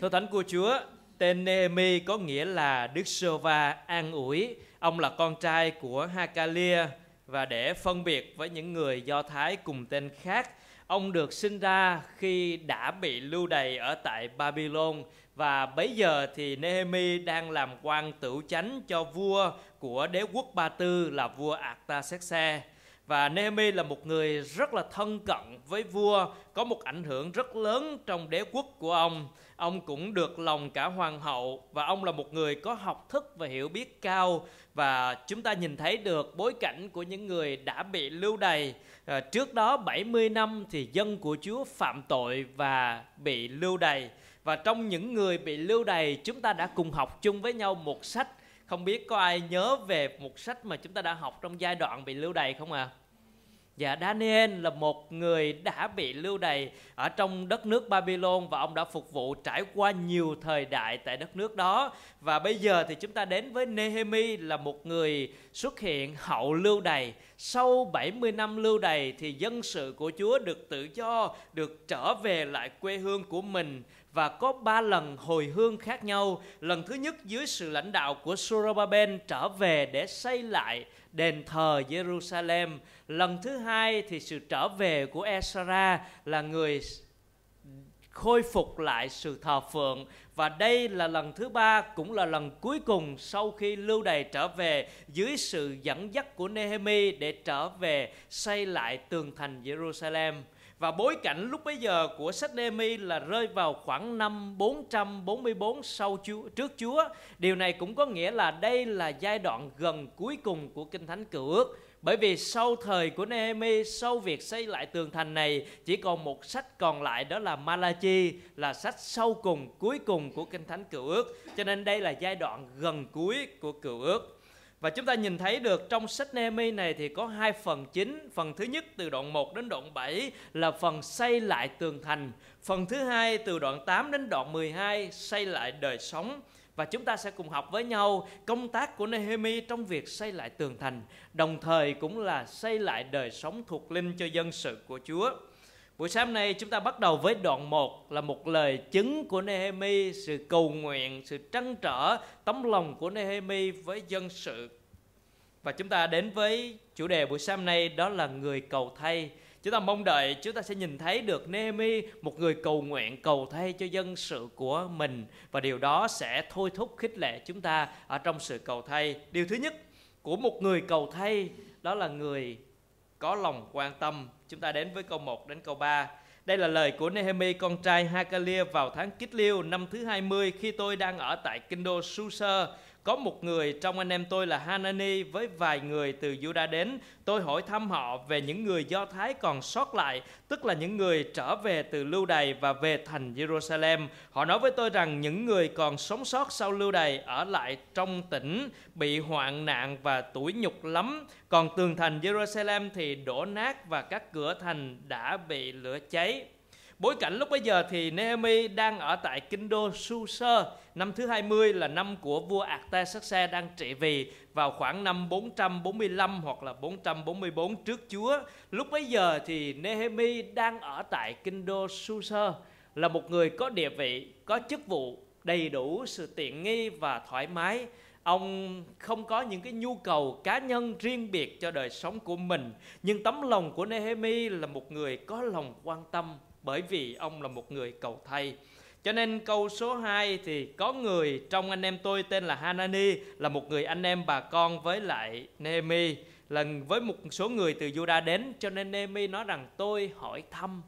Thưa Thánh của Chúa, tên Nehemi có nghĩa là Đức Sơ Va an ủi. Ông là con trai của Hakalia và để phân biệt với những người Do Thái cùng tên khác, ông được sinh ra khi đã bị lưu đày ở tại Babylon và bấy giờ thì Nehemi đang làm quan tử chánh cho vua của đế quốc Ba Tư là vua Artaxerxes và Nehemi là một người rất là thân cận với vua, có một ảnh hưởng rất lớn trong đế quốc của ông. Ông cũng được lòng cả hoàng hậu và ông là một người có học thức và hiểu biết cao và chúng ta nhìn thấy được bối cảnh của những người đã bị lưu đày. À, trước đó 70 năm thì dân của Chúa phạm tội và bị lưu đày. Và trong những người bị lưu đày, chúng ta đã cùng học chung với nhau một sách. Không biết có ai nhớ về một sách mà chúng ta đã học trong giai đoạn bị lưu đày không ạ? À? Và Daniel là một người đã bị lưu đày ở trong đất nước Babylon và ông đã phục vụ trải qua nhiều thời đại tại đất nước đó. Và bây giờ thì chúng ta đến với Nehemi là một người xuất hiện hậu lưu đày. Sau 70 năm lưu đày thì dân sự của Chúa được tự do, được trở về lại quê hương của mình và có ba lần hồi hương khác nhau. Lần thứ nhất dưới sự lãnh đạo của Sorobaben trở về để xây lại đền thờ Jerusalem. Lần thứ hai thì sự trở về của Ezra là người khôi phục lại sự thờ phượng và đây là lần thứ ba cũng là lần cuối cùng sau khi lưu đày trở về dưới sự dẫn dắt của Nehemi để trở về xây lại tường thành Jerusalem. Và bối cảnh lúc bấy giờ của sách Nehemi là rơi vào khoảng năm 444 sau Chúa, trước Chúa. Điều này cũng có nghĩa là đây là giai đoạn gần cuối cùng của Kinh Thánh Cựu Ước. Bởi vì sau thời của Nehemi, sau việc xây lại tường thành này, chỉ còn một sách còn lại đó là Malachi, là sách sau cùng, cuối cùng của Kinh Thánh Cựu Ước. Cho nên đây là giai đoạn gần cuối của Cựu Ước. Và chúng ta nhìn thấy được trong sách Nehemi này thì có hai phần chính. Phần thứ nhất từ đoạn 1 đến đoạn 7 là phần xây lại tường thành. Phần thứ hai từ đoạn 8 đến đoạn 12 xây lại đời sống. Và chúng ta sẽ cùng học với nhau công tác của Nehemi trong việc xây lại tường thành, đồng thời cũng là xây lại đời sống thuộc linh cho dân sự của Chúa. Buổi sáng nay chúng ta bắt đầu với đoạn 1 là một lời chứng của Nehemi, sự cầu nguyện, sự trăn trở, tấm lòng của Nehemi với dân sự. Và chúng ta đến với chủ đề buổi sáng nay đó là người cầu thay. Chúng ta mong đợi chúng ta sẽ nhìn thấy được Nehemi một người cầu nguyện cầu thay cho dân sự của mình và điều đó sẽ thôi thúc khích lệ chúng ta ở trong sự cầu thay. Điều thứ nhất của một người cầu thay đó là người có lòng quan tâm. Chúng ta đến với câu 1 đến câu 3. Đây là lời của Nehemi, con trai Hakalia, vào tháng Kít Liêu năm thứ 20 khi tôi đang ở tại kinh đô Susa có một người trong anh em tôi là Hanani với vài người từ Juda đến. Tôi hỏi thăm họ về những người Do Thái còn sót lại, tức là những người trở về từ lưu đày và về thành Jerusalem. Họ nói với tôi rằng những người còn sống sót sau lưu đày ở lại trong tỉnh bị hoạn nạn và tủi nhục lắm. Còn tường thành Jerusalem thì đổ nát và các cửa thành đã bị lửa cháy. Bối cảnh lúc bấy giờ thì Nehemi đang ở tại kinh đô Susa. Năm thứ 20 là năm của vua Artaxerxes đang trị vì vào khoảng năm 445 hoặc là 444 trước Chúa. Lúc bấy giờ thì Nehemi đang ở tại kinh đô Susa là một người có địa vị, có chức vụ đầy đủ sự tiện nghi và thoải mái ông không có những cái nhu cầu cá nhân riêng biệt cho đời sống của mình nhưng tấm lòng của Nehemi là một người có lòng quan tâm bởi vì ông là một người cầu thay. Cho nên câu số 2 thì có người trong anh em tôi tên là Hanani là một người anh em bà con với lại Nehemi lần với một số người từ Juda đến cho nên Nehemi nói rằng, tôi hỏi thăm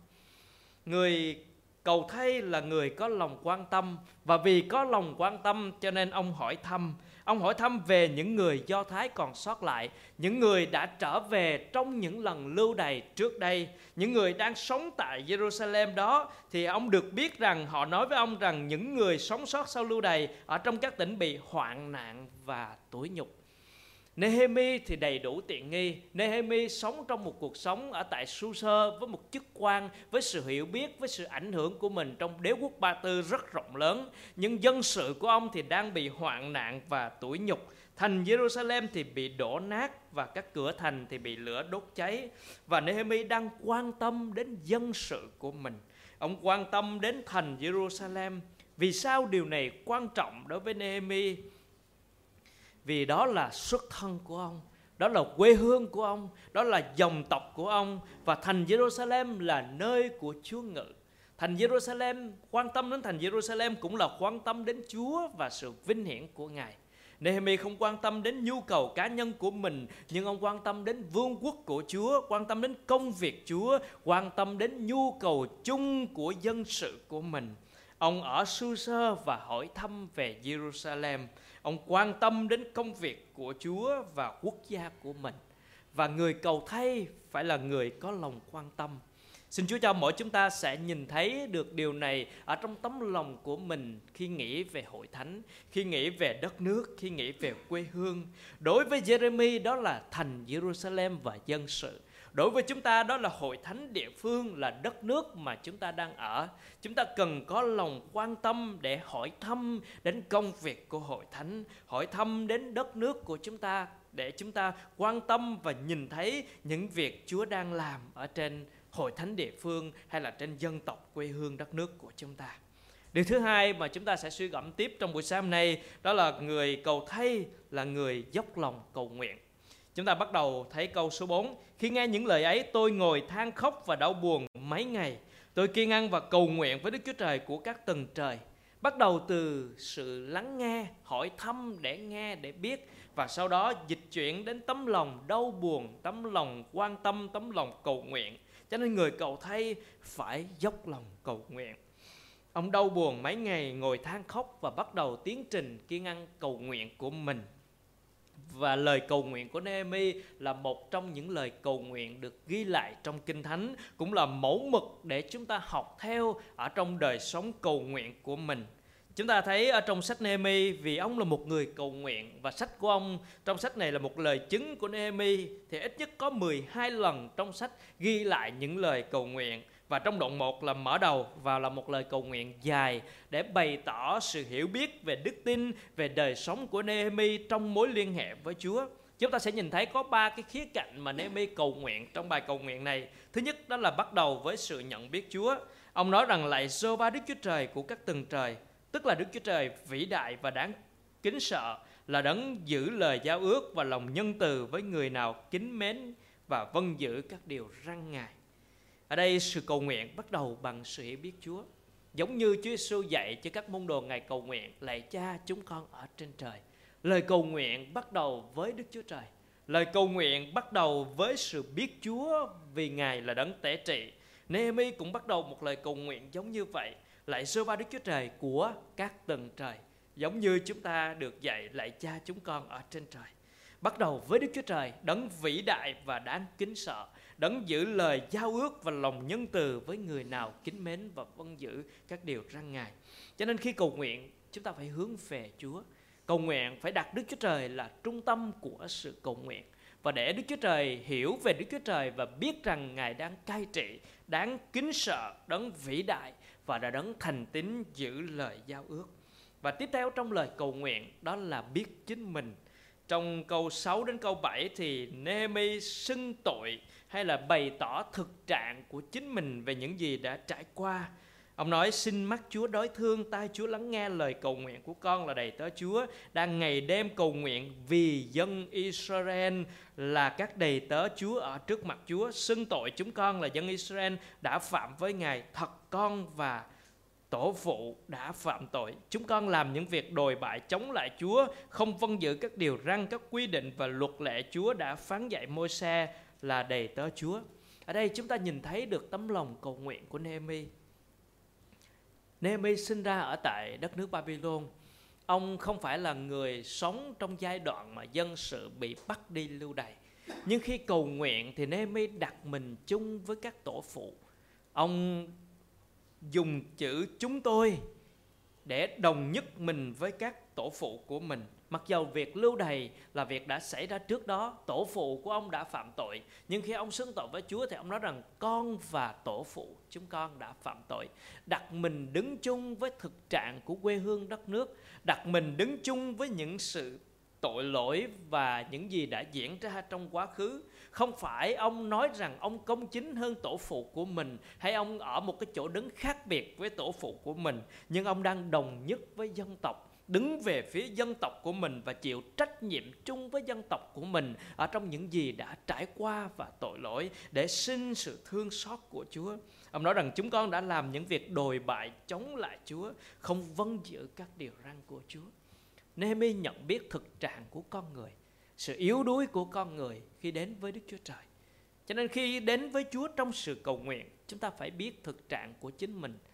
người cầu thay là người có lòng quan tâm và vì có lòng quan tâm cho nên ông hỏi thăm Ông hỏi thăm về những người Do Thái còn sót lại, những người đã trở về trong những lần lưu đày trước đây, những người đang sống tại Jerusalem đó thì ông được biết rằng họ nói với ông rằng những người sống sót sau lưu đày ở trong các tỉnh bị hoạn nạn và tủi nhục. Nehemi thì đầy đủ tiện nghi. Nehemi sống trong một cuộc sống ở tại Susa với một chức quan, với sự hiểu biết, với sự ảnh hưởng của mình trong đế quốc Ba Tư rất rộng lớn. Nhưng dân sự của ông thì đang bị hoạn nạn và tủi nhục. Thành Jerusalem thì bị đổ nát và các cửa thành thì bị lửa đốt cháy. Và Nehemi đang quan tâm đến dân sự của mình. Ông quan tâm đến thành Jerusalem Vì sao điều này quan trọng đối với Nehemi? Vì đó là xuất thân của ông, đó là quê hương của ông, đó là dòng tộc của ông và thành Jerusalem là nơi của Chúa ngự. Thành Jerusalem, quan tâm đến thành Jerusalem cũng là quan tâm đến Chúa và sự vinh hiển của Ngài. Nehemi không quan tâm đến nhu cầu cá nhân của mình nhưng ông quan tâm đến vương quốc của Chúa, quan tâm đến công việc Chúa, quan tâm đến nhu cầu chung của dân sự của mình. Ông ở Susa và hỏi thăm về Jerusalem. Ông quan tâm đến công việc của Chúa và quốc gia của mình. Và người cầu thay phải là người có lòng quan tâm Xin Chúa cho mỗi chúng ta sẽ nhìn thấy được điều này ở trong tấm lòng của mình khi nghĩ về hội thánh, khi nghĩ về đất nước, khi nghĩ về quê hương. Đối với Jeremy đó là thành Jerusalem và dân sự. Đối với chúng ta đó là hội thánh địa phương là đất nước mà chúng ta đang ở. Chúng ta cần có lòng quan tâm để hỏi thăm đến công việc của hội thánh, hỏi thăm đến đất nước của chúng ta để chúng ta quan tâm và nhìn thấy những việc Chúa đang làm ở trên hội thánh địa phương hay là trên dân tộc quê hương đất nước của chúng ta. Điều thứ hai mà chúng ta sẽ suy gẫm tiếp trong buổi sáng hôm nay đó là người cầu thay là người dốc lòng cầu nguyện. Chúng ta bắt đầu thấy câu số 4. Khi nghe những lời ấy tôi ngồi than khóc và đau buồn mấy ngày. Tôi kiên ăn và cầu nguyện với Đức Chúa Trời của các tầng trời. Bắt đầu từ sự lắng nghe, hỏi thăm để nghe, để biết và sau đó dịch chuyển đến tấm lòng đau buồn, tấm lòng quan tâm, tấm lòng cầu nguyện cho nên người cầu thay phải dốc lòng cầu nguyện. Ông đau buồn mấy ngày ngồi than khóc và bắt đầu tiến trình kiên ăn cầu nguyện của mình. Và lời cầu nguyện của Nehemi là một trong những lời cầu nguyện được ghi lại trong Kinh Thánh, cũng là mẫu mực để chúng ta học theo ở trong đời sống cầu nguyện của mình. Chúng ta thấy ở trong sách Nehemi vì ông là một người cầu nguyện và sách của ông trong sách này là một lời chứng của Nehemi thì ít nhất có 12 lần trong sách ghi lại những lời cầu nguyện và trong đoạn 1 là mở đầu và là một lời cầu nguyện dài để bày tỏ sự hiểu biết về đức tin, về đời sống của Nehemi trong mối liên hệ với Chúa. Chúng ta sẽ nhìn thấy có ba cái khía cạnh mà Nehemi cầu nguyện trong bài cầu nguyện này. Thứ nhất đó là bắt đầu với sự nhận biết Chúa. Ông nói rằng lại sơ ba Đức Chúa Trời của các tầng trời tức là Đức Chúa Trời vĩ đại và đáng kính sợ là đấng giữ lời giao ước và lòng nhân từ với người nào kính mến và vâng giữ các điều răn ngài. Ở đây sự cầu nguyện bắt đầu bằng sự hiểu biết Chúa. Giống như Chúa Giêsu dạy cho các môn đồ ngày cầu nguyện, lạy cha chúng con ở trên trời. Lời cầu nguyện bắt đầu với Đức Chúa Trời. Lời cầu nguyện bắt đầu với sự biết Chúa vì Ngài là đấng tể trị. Nehemi cũng bắt đầu một lời cầu nguyện giống như vậy lạy sơ ba Đức Chúa Trời của các tầng trời giống như chúng ta được dạy lạy cha chúng con ở trên trời bắt đầu với Đức Chúa Trời đấng vĩ đại và đáng kính sợ đấng giữ lời giao ước và lòng nhân từ với người nào kính mến và vâng giữ các điều răn ngài cho nên khi cầu nguyện chúng ta phải hướng về Chúa cầu nguyện phải đặt Đức Chúa Trời là trung tâm của sự cầu nguyện và để Đức Chúa Trời hiểu về Đức Chúa Trời và biết rằng Ngài đang cai trị, đáng kính sợ, đấng vĩ đại và đã đấng thành tín giữ lời giao ước. Và tiếp theo trong lời cầu nguyện đó là biết chính mình. Trong câu 6 đến câu 7 thì Nehemi xưng tội hay là bày tỏ thực trạng của chính mình về những gì đã trải qua. Ông nói xin mắt Chúa đối thương, tai Chúa lắng nghe lời cầu nguyện của con là đầy tớ Chúa đang ngày đêm cầu nguyện vì dân Israel là các đầy tớ Chúa ở trước mặt Chúa. Xưng tội chúng con là dân Israel đã phạm với Ngài thật con và tổ phụ đã phạm tội. Chúng con làm những việc đồi bại chống lại Chúa, không vâng giữ các điều răn, các quy định và luật lệ Chúa đã phán dạy môi xe là đầy tớ Chúa. Ở đây chúng ta nhìn thấy được tấm lòng cầu nguyện của Nehemi. Nehemi sinh ra ở tại đất nước Babylon. Ông không phải là người sống trong giai đoạn mà dân sự bị bắt đi lưu đày. Nhưng khi cầu nguyện thì Nehemi đặt mình chung với các tổ phụ. Ông dùng chữ chúng tôi để đồng nhất mình với các tổ phụ của mình Mặc dầu việc lưu đày là việc đã xảy ra trước đó, tổ phụ của ông đã phạm tội. Nhưng khi ông xưng tội với Chúa thì ông nói rằng con và tổ phụ chúng con đã phạm tội. Đặt mình đứng chung với thực trạng của quê hương đất nước, đặt mình đứng chung với những sự tội lỗi và những gì đã diễn ra trong quá khứ không phải ông nói rằng ông công chính hơn tổ phụ của mình hay ông ở một cái chỗ đứng khác biệt với tổ phụ của mình nhưng ông đang đồng nhất với dân tộc đứng về phía dân tộc của mình và chịu trách nhiệm chung với dân tộc của mình ở trong những gì đã trải qua và tội lỗi để xin sự thương xót của Chúa. Ông nói rằng chúng con đã làm những việc đồi bại chống lại Chúa, không vâng giữ các điều răn của Chúa. Nehemi nhận biết thực trạng của con người, sự yếu đuối của con người khi đến với Đức Chúa Trời. Cho nên khi đến với Chúa trong sự cầu nguyện, chúng ta phải biết thực trạng của chính mình –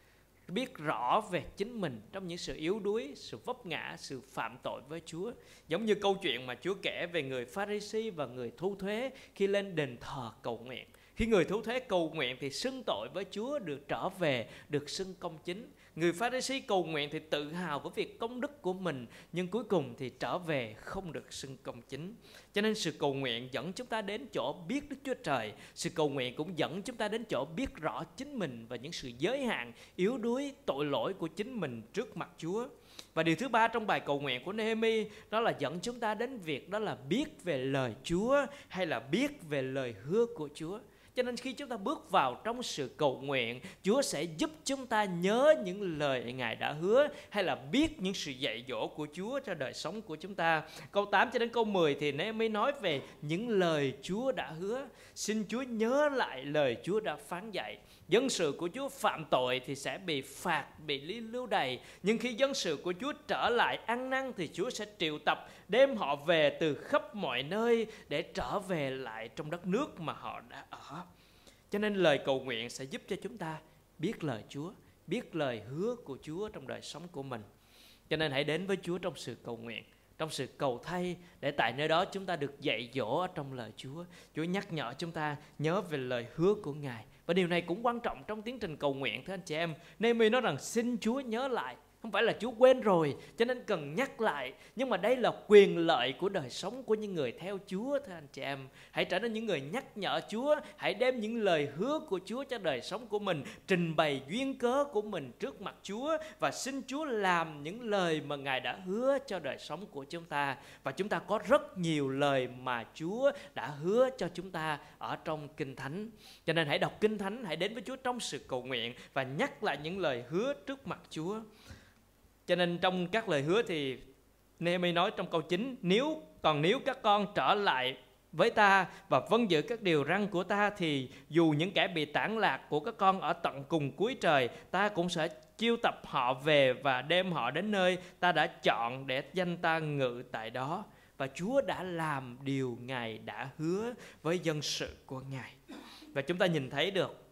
biết rõ về chính mình trong những sự yếu đuối, sự vấp ngã, sự phạm tội với Chúa. Giống như câu chuyện mà Chúa kể về người Pharisee và người thu thuế khi lên đền thờ cầu nguyện. Khi người thu thuế cầu nguyện thì xưng tội với Chúa được trở về, được xưng công chính. Người Pharisee cầu nguyện thì tự hào với việc công đức của mình nhưng cuối cùng thì trở về không được xưng công chính. Cho nên sự cầu nguyện dẫn chúng ta đến chỗ biết Đức Chúa Trời. Sự cầu nguyện cũng dẫn chúng ta đến chỗ biết rõ chính mình và những sự giới hạn, yếu đuối, tội lỗi của chính mình trước mặt Chúa. Và điều thứ ba trong bài cầu nguyện của Nehemi đó là dẫn chúng ta đến việc đó là biết về lời Chúa hay là biết về lời hứa của Chúa. Cho nên khi chúng ta bước vào trong sự cầu nguyện, Chúa sẽ giúp chúng ta nhớ những lời Ngài đã hứa hay là biết những sự dạy dỗ của Chúa cho đời sống của chúng ta. Câu 8 cho đến câu 10 thì nãy mới nói về những lời Chúa đã hứa. Xin Chúa nhớ lại lời Chúa đã phán dạy dân sự của Chúa phạm tội thì sẽ bị phạt, bị lý lưu đày. Nhưng khi dân sự của Chúa trở lại ăn năn thì Chúa sẽ triệu tập đem họ về từ khắp mọi nơi để trở về lại trong đất nước mà họ đã ở. Cho nên lời cầu nguyện sẽ giúp cho chúng ta biết lời Chúa, biết lời hứa của Chúa trong đời sống của mình. Cho nên hãy đến với Chúa trong sự cầu nguyện trong sự cầu thay để tại nơi đó chúng ta được dạy dỗ ở trong lời Chúa. Chúa nhắc nhở chúng ta nhớ về lời hứa của Ngài và điều này cũng quan trọng trong tiến trình cầu nguyện, thưa anh chị em. Nehemiah nói rằng, xin Chúa nhớ lại không phải là Chúa quên rồi, cho nên cần nhắc lại. Nhưng mà đây là quyền lợi của đời sống của những người theo Chúa, thưa anh chị em. Hãy trở nên những người nhắc nhở Chúa. Hãy đem những lời hứa của Chúa cho đời sống của mình, trình bày duyên cớ của mình trước mặt Chúa và xin Chúa làm những lời mà Ngài đã hứa cho đời sống của chúng ta. Và chúng ta có rất nhiều lời mà Chúa đã hứa cho chúng ta ở trong Kinh Thánh. Cho nên hãy đọc Kinh Thánh, hãy đến với Chúa trong sự cầu nguyện và nhắc lại những lời hứa trước mặt Chúa cho nên trong các lời hứa thì Nehemi nói trong câu 9 Nếu, còn nếu các con trở lại với ta và vâng giữ các điều răn của ta thì dù những kẻ bị tản lạc của các con ở tận cùng cuối trời, ta cũng sẽ chiêu tập họ về và đem họ đến nơi ta đã chọn để danh ta ngự tại đó. Và Chúa đã làm điều Ngài đã hứa với dân sự của Ngài. Và chúng ta nhìn thấy được,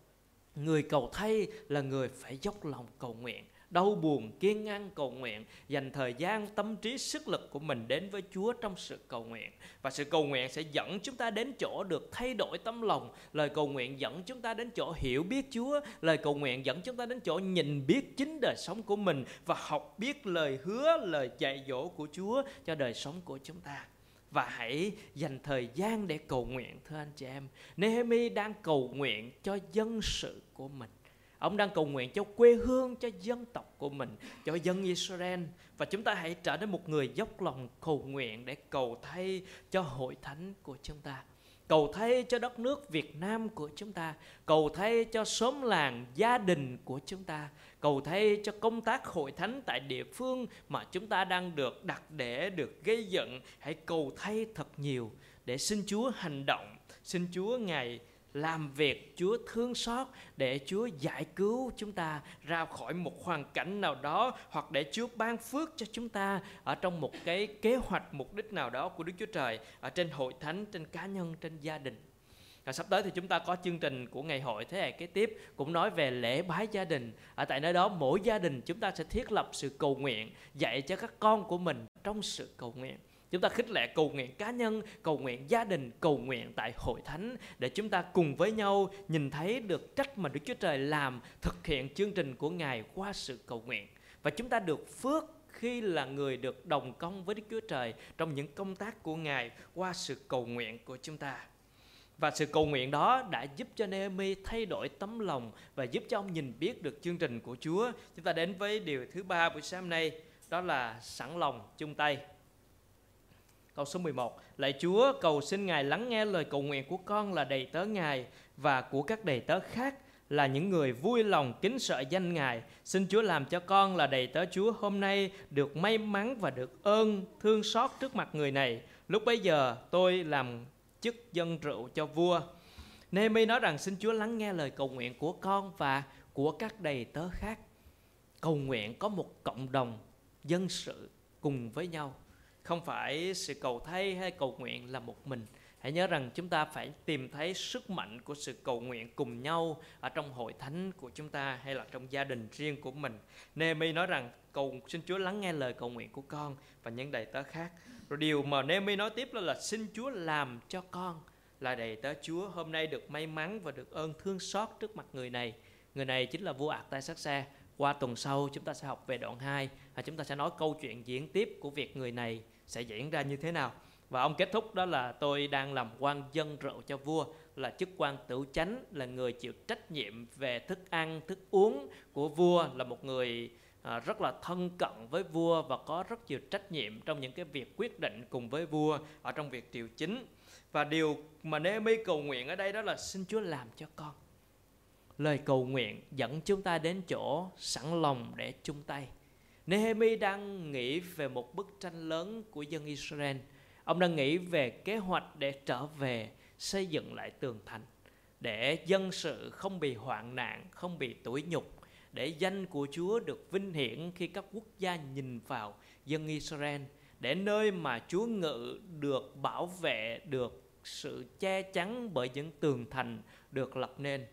người cầu thay là người phải dốc lòng cầu nguyện đau buồn, kiên ngăn cầu nguyện, dành thời gian, tâm trí, sức lực của mình đến với Chúa trong sự cầu nguyện. Và sự cầu nguyện sẽ dẫn chúng ta đến chỗ được thay đổi tâm lòng. Lời cầu nguyện dẫn chúng ta đến chỗ hiểu biết Chúa. Lời cầu nguyện dẫn chúng ta đến chỗ nhìn biết chính đời sống của mình và học biết lời hứa, lời dạy dỗ của Chúa cho đời sống của chúng ta. Và hãy dành thời gian để cầu nguyện, thưa anh chị em. Nehemi đang cầu nguyện cho dân sự của mình. Ông đang cầu nguyện cho quê hương, cho dân tộc của mình, cho dân Israel. Và chúng ta hãy trở nên một người dốc lòng cầu nguyện để cầu thay cho hội thánh của chúng ta. Cầu thay cho đất nước Việt Nam của chúng ta Cầu thay cho xóm làng gia đình của chúng ta Cầu thay cho công tác hội thánh tại địa phương Mà chúng ta đang được đặt để được gây dựng Hãy cầu thay thật nhiều Để xin Chúa hành động Xin Chúa Ngài làm việc Chúa thương xót để Chúa giải cứu chúng ta ra khỏi một hoàn cảnh nào đó hoặc để Chúa ban phước cho chúng ta ở trong một cái kế hoạch mục đích nào đó của Đức Chúa Trời ở trên hội thánh, trên cá nhân, trên gia đình. Và sắp tới thì chúng ta có chương trình của ngày hội thế hệ kế tiếp cũng nói về lễ bái gia đình. Ở tại nơi đó mỗi gia đình chúng ta sẽ thiết lập sự cầu nguyện dạy cho các con của mình trong sự cầu nguyện. Chúng ta khích lệ cầu nguyện cá nhân, cầu nguyện gia đình, cầu nguyện tại hội thánh để chúng ta cùng với nhau nhìn thấy được cách mà Đức Chúa Trời làm thực hiện chương trình của Ngài qua sự cầu nguyện. Và chúng ta được phước khi là người được đồng công với Đức Chúa Trời trong những công tác của Ngài qua sự cầu nguyện của chúng ta. Và sự cầu nguyện đó đã giúp cho Nehemi thay đổi tấm lòng và giúp cho ông nhìn biết được chương trình của Chúa. Chúng ta đến với điều thứ ba buổi sáng nay, đó là sẵn lòng chung tay. Câu số 11 Lạy Chúa, cầu xin Ngài lắng nghe lời cầu nguyện của con là đầy tớ Ngài và của các đầy tớ khác, là những người vui lòng kính sợ danh Ngài. Xin Chúa làm cho con là đầy tớ Chúa hôm nay, được may mắn và được ơn, thương xót trước mặt người này. Lúc bấy giờ, tôi làm chức dân rượu cho vua. Nehemi nói rằng, xin Chúa lắng nghe lời cầu nguyện của con và của các đầy tớ khác. Cầu nguyện có một cộng đồng dân sự cùng với nhau. Không phải sự cầu thay hay cầu nguyện là một mình Hãy nhớ rằng chúng ta phải tìm thấy sức mạnh của sự cầu nguyện cùng nhau ở trong hội thánh của chúng ta hay là trong gia đình riêng của mình. Nehemi nói rằng cầu xin Chúa lắng nghe lời cầu nguyện của con và những đầy tớ khác. Rồi điều mà Nehemi nói tiếp là, là xin Chúa làm cho con là đầy tớ Chúa hôm nay được may mắn và được ơn thương xót trước mặt người này. Người này chính là vua Ạc tay Sắc Xe. Qua tuần sau chúng ta sẽ học về đoạn 2 và chúng ta sẽ nói câu chuyện diễn tiếp của việc người này sẽ diễn ra như thế nào. Và ông kết thúc đó là tôi đang làm quan dân rượu cho vua là chức quan tử chánh là người chịu trách nhiệm về thức ăn, thức uống của vua là một người à, rất là thân cận với vua và có rất nhiều trách nhiệm trong những cái việc quyết định cùng với vua ở trong việc triều chính. Và điều mà Nehemi cầu nguyện ở đây đó là xin Chúa làm cho con. Lời cầu nguyện dẫn chúng ta đến chỗ sẵn lòng để chung tay. Nehemi đang nghĩ về một bức tranh lớn của dân Israel – Ông đang nghĩ về kế hoạch để trở về xây dựng lại tường thành để dân sự không bị hoạn nạn, không bị tủi nhục, để danh của Chúa được vinh hiển khi các quốc gia nhìn vào dân Israel, để nơi mà Chúa ngự được bảo vệ, được sự che chắn bởi những tường thành được lập nên.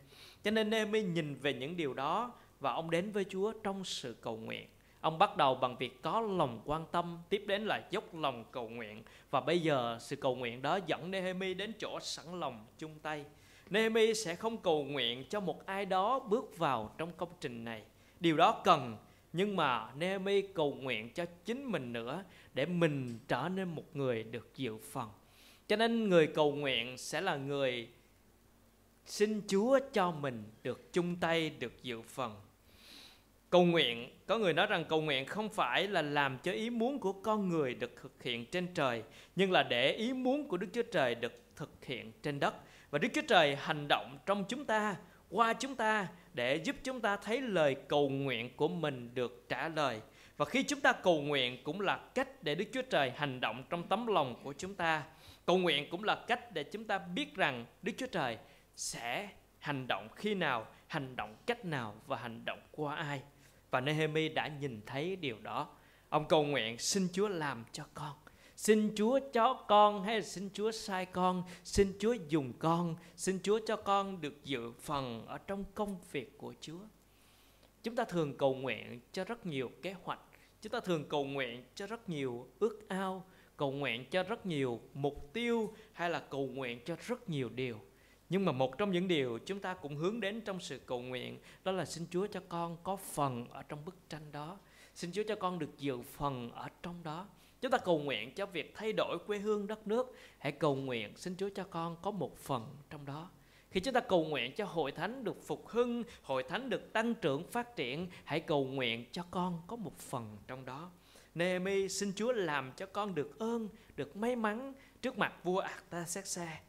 Cho nên Nehemi nhìn về những điều đó và ông đến với Chúa trong sự cầu nguyện. Ông bắt đầu bằng việc có lòng quan tâm, tiếp đến là dốc lòng cầu nguyện. Và bây giờ sự cầu nguyện đó dẫn Nehemi đến chỗ sẵn lòng chung tay. Nehemi sẽ không cầu nguyện cho một ai đó bước vào trong công trình này. Điều đó cần, nhưng mà Nehemi cầu nguyện cho chính mình nữa để mình trở nên một người được dự phần. Cho nên người cầu nguyện sẽ là người xin Chúa cho mình được chung tay, được dự phần Cầu nguyện, có người nói rằng cầu nguyện không phải là làm cho ý muốn của con người được thực hiện trên trời, nhưng là để ý muốn của Đức Chúa Trời được thực hiện trên đất. Và Đức Chúa Trời hành động trong chúng ta, qua chúng ta để giúp chúng ta thấy lời cầu nguyện của mình được trả lời. Và khi chúng ta cầu nguyện cũng là cách để Đức Chúa Trời hành động trong tấm lòng của chúng ta. Cầu nguyện cũng là cách để chúng ta biết rằng Đức Chúa Trời sẽ hành động khi nào, hành động cách nào và hành động qua ai. Và Nehemi đã nhìn thấy điều đó. Ông cầu nguyện xin Chúa làm cho con. Xin Chúa cho con hay là xin Chúa sai con, xin Chúa dùng con, xin Chúa cho con được dự phần ở trong công việc của Chúa. Chúng ta thường cầu nguyện cho rất nhiều kế hoạch, chúng ta thường cầu nguyện cho rất nhiều ước ao, cầu nguyện cho rất nhiều mục tiêu hay là cầu nguyện cho rất nhiều điều. Nhưng mà một trong những điều chúng ta cũng hướng đến trong sự cầu nguyện đó là xin Chúa cho con có phần ở trong bức tranh đó. Xin Chúa cho con được dự phần ở trong đó. Chúng ta cầu nguyện cho việc thay đổi quê hương đất nước. Hãy cầu nguyện xin Chúa cho con có một phần trong đó. Khi chúng ta cầu nguyện cho hội thánh được phục hưng, hội thánh được tăng trưởng phát triển, hãy cầu nguyện cho con có một phần trong đó. Nehemi xin Chúa làm cho con được ơn, được may mắn trước mặt vua Artaxerxes.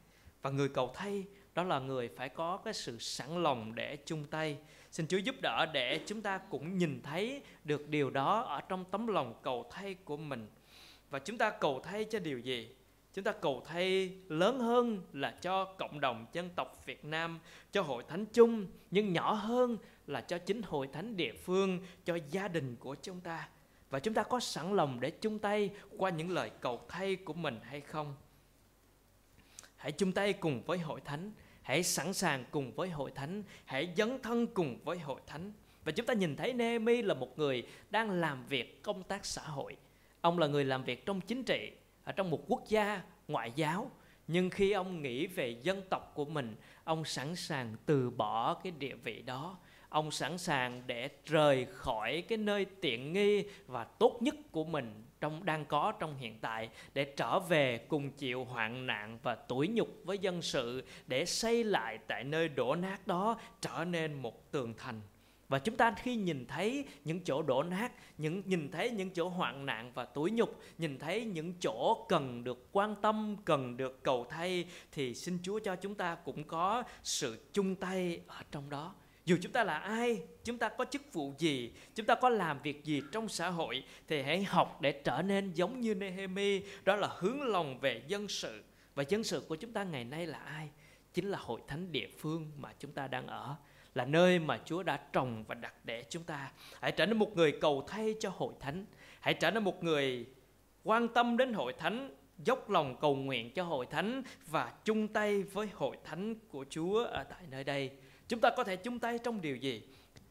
Và người cầu thay đó là người phải có cái sự sẵn lòng để chung tay xin chúa giúp đỡ để chúng ta cũng nhìn thấy được điều đó ở trong tấm lòng cầu thay của mình và chúng ta cầu thay cho điều gì chúng ta cầu thay lớn hơn là cho cộng đồng dân tộc Việt Nam, cho hội thánh chung, nhưng nhỏ hơn là cho chính hội thánh địa phương, cho gia đình của chúng ta. Và chúng ta có sẵn lòng để chung tay qua những lời cầu thay của mình hay không? Hãy chung tay cùng với hội thánh hãy sẵn sàng cùng với hội thánh. Hãy dấn thân cùng với hội thánh. Và chúng ta nhìn thấy Nehemi là một người đang làm việc công tác xã hội. Ông là người làm việc trong chính trị, ở trong một quốc gia ngoại giáo. Nhưng khi ông nghĩ về dân tộc của mình, ông sẵn sàng từ bỏ cái địa vị đó. Ông sẵn sàng để rời khỏi cái nơi tiện nghi và tốt nhất của mình trong, đang có trong hiện tại để trở về cùng chịu hoạn nạn và tủi nhục với dân sự để xây lại tại nơi đổ nát đó trở nên một tường thành. Và chúng ta khi nhìn thấy những chỗ đổ nát, những, nhìn thấy những chỗ hoạn nạn và tủi nhục, nhìn thấy những chỗ cần được quan tâm, cần được cầu thay, thì xin chúa cho chúng ta cũng có sự chung tay ở trong đó dù chúng ta là ai chúng ta có chức vụ gì chúng ta có làm việc gì trong xã hội thì hãy học để trở nên giống như Nehemi đó là hướng lòng về dân sự và dân sự của chúng ta ngày nay là ai chính là hội thánh địa phương mà chúng ta đang ở là nơi mà Chúa đã trồng và đặt để chúng ta. Hãy trở nên một người cầu thay cho hội thánh. Hãy trở nên một người quan tâm đến hội thánh, dốc lòng cầu nguyện cho hội thánh và chung tay với hội thánh của Chúa ở tại nơi đây. Chúng ta có thể chung tay trong điều gì?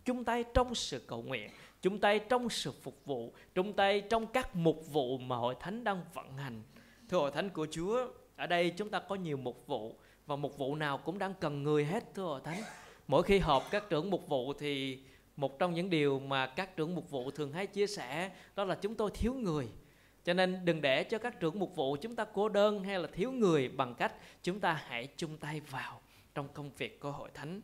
Chung tay trong sự cầu nguyện, chung tay trong sự phục vụ, chung tay trong các mục vụ mà hội thánh đang vận hành. Thưa hội thánh của Chúa, ở đây chúng ta có nhiều mục vụ và mục vụ nào cũng đang cần người hết thưa hội thánh mỗi khi họp các trưởng mục vụ thì một trong những điều mà các trưởng mục vụ thường hay chia sẻ đó là chúng tôi thiếu người cho nên đừng để cho các trưởng mục vụ chúng ta cô đơn hay là thiếu người bằng cách chúng ta hãy chung tay vào trong công việc của hội thánh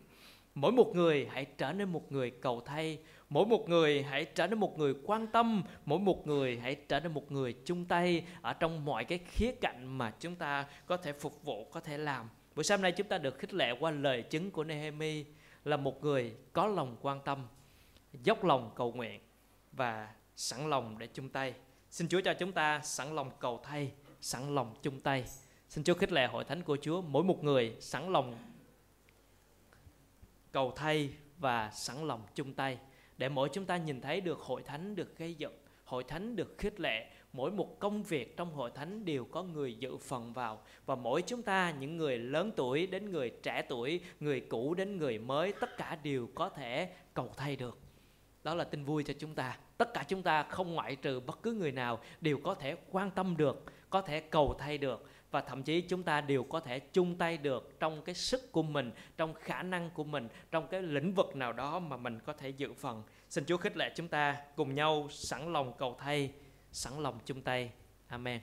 mỗi một người hãy trở nên một người cầu thay mỗi một người hãy trở nên một người quan tâm mỗi một người hãy trở nên một người chung tay ở trong mọi cái khía cạnh mà chúng ta có thể phục vụ có thể làm Buổi sáng nay chúng ta được khích lệ qua lời chứng của Nehemi là một người có lòng quan tâm, dốc lòng cầu nguyện và sẵn lòng để chung tay. Xin Chúa cho chúng ta sẵn lòng cầu thay, sẵn lòng chung tay. Xin Chúa khích lệ hội thánh của Chúa mỗi một người sẵn lòng cầu thay và sẵn lòng chung tay để mỗi chúng ta nhìn thấy được hội thánh được gây dựng, hội thánh được khích lệ. Mỗi một công việc trong hội thánh đều có người dự phần vào và mỗi chúng ta những người lớn tuổi đến người trẻ tuổi người cũ đến người mới tất cả đều có thể cầu thay được. Đó là tin vui cho chúng ta. Tất cả chúng ta không ngoại trừ bất cứ người nào đều có thể quan tâm được có thể cầu thay được và thậm chí chúng ta đều có thể chung tay được trong cái sức của mình, trong khả năng của mình, trong cái lĩnh vực nào đó mà mình có thể dự phần. Xin chúa khích lệ chúng ta cùng nhau sẵn lòng cầu thay, sẵn lòng chung tay. Amen.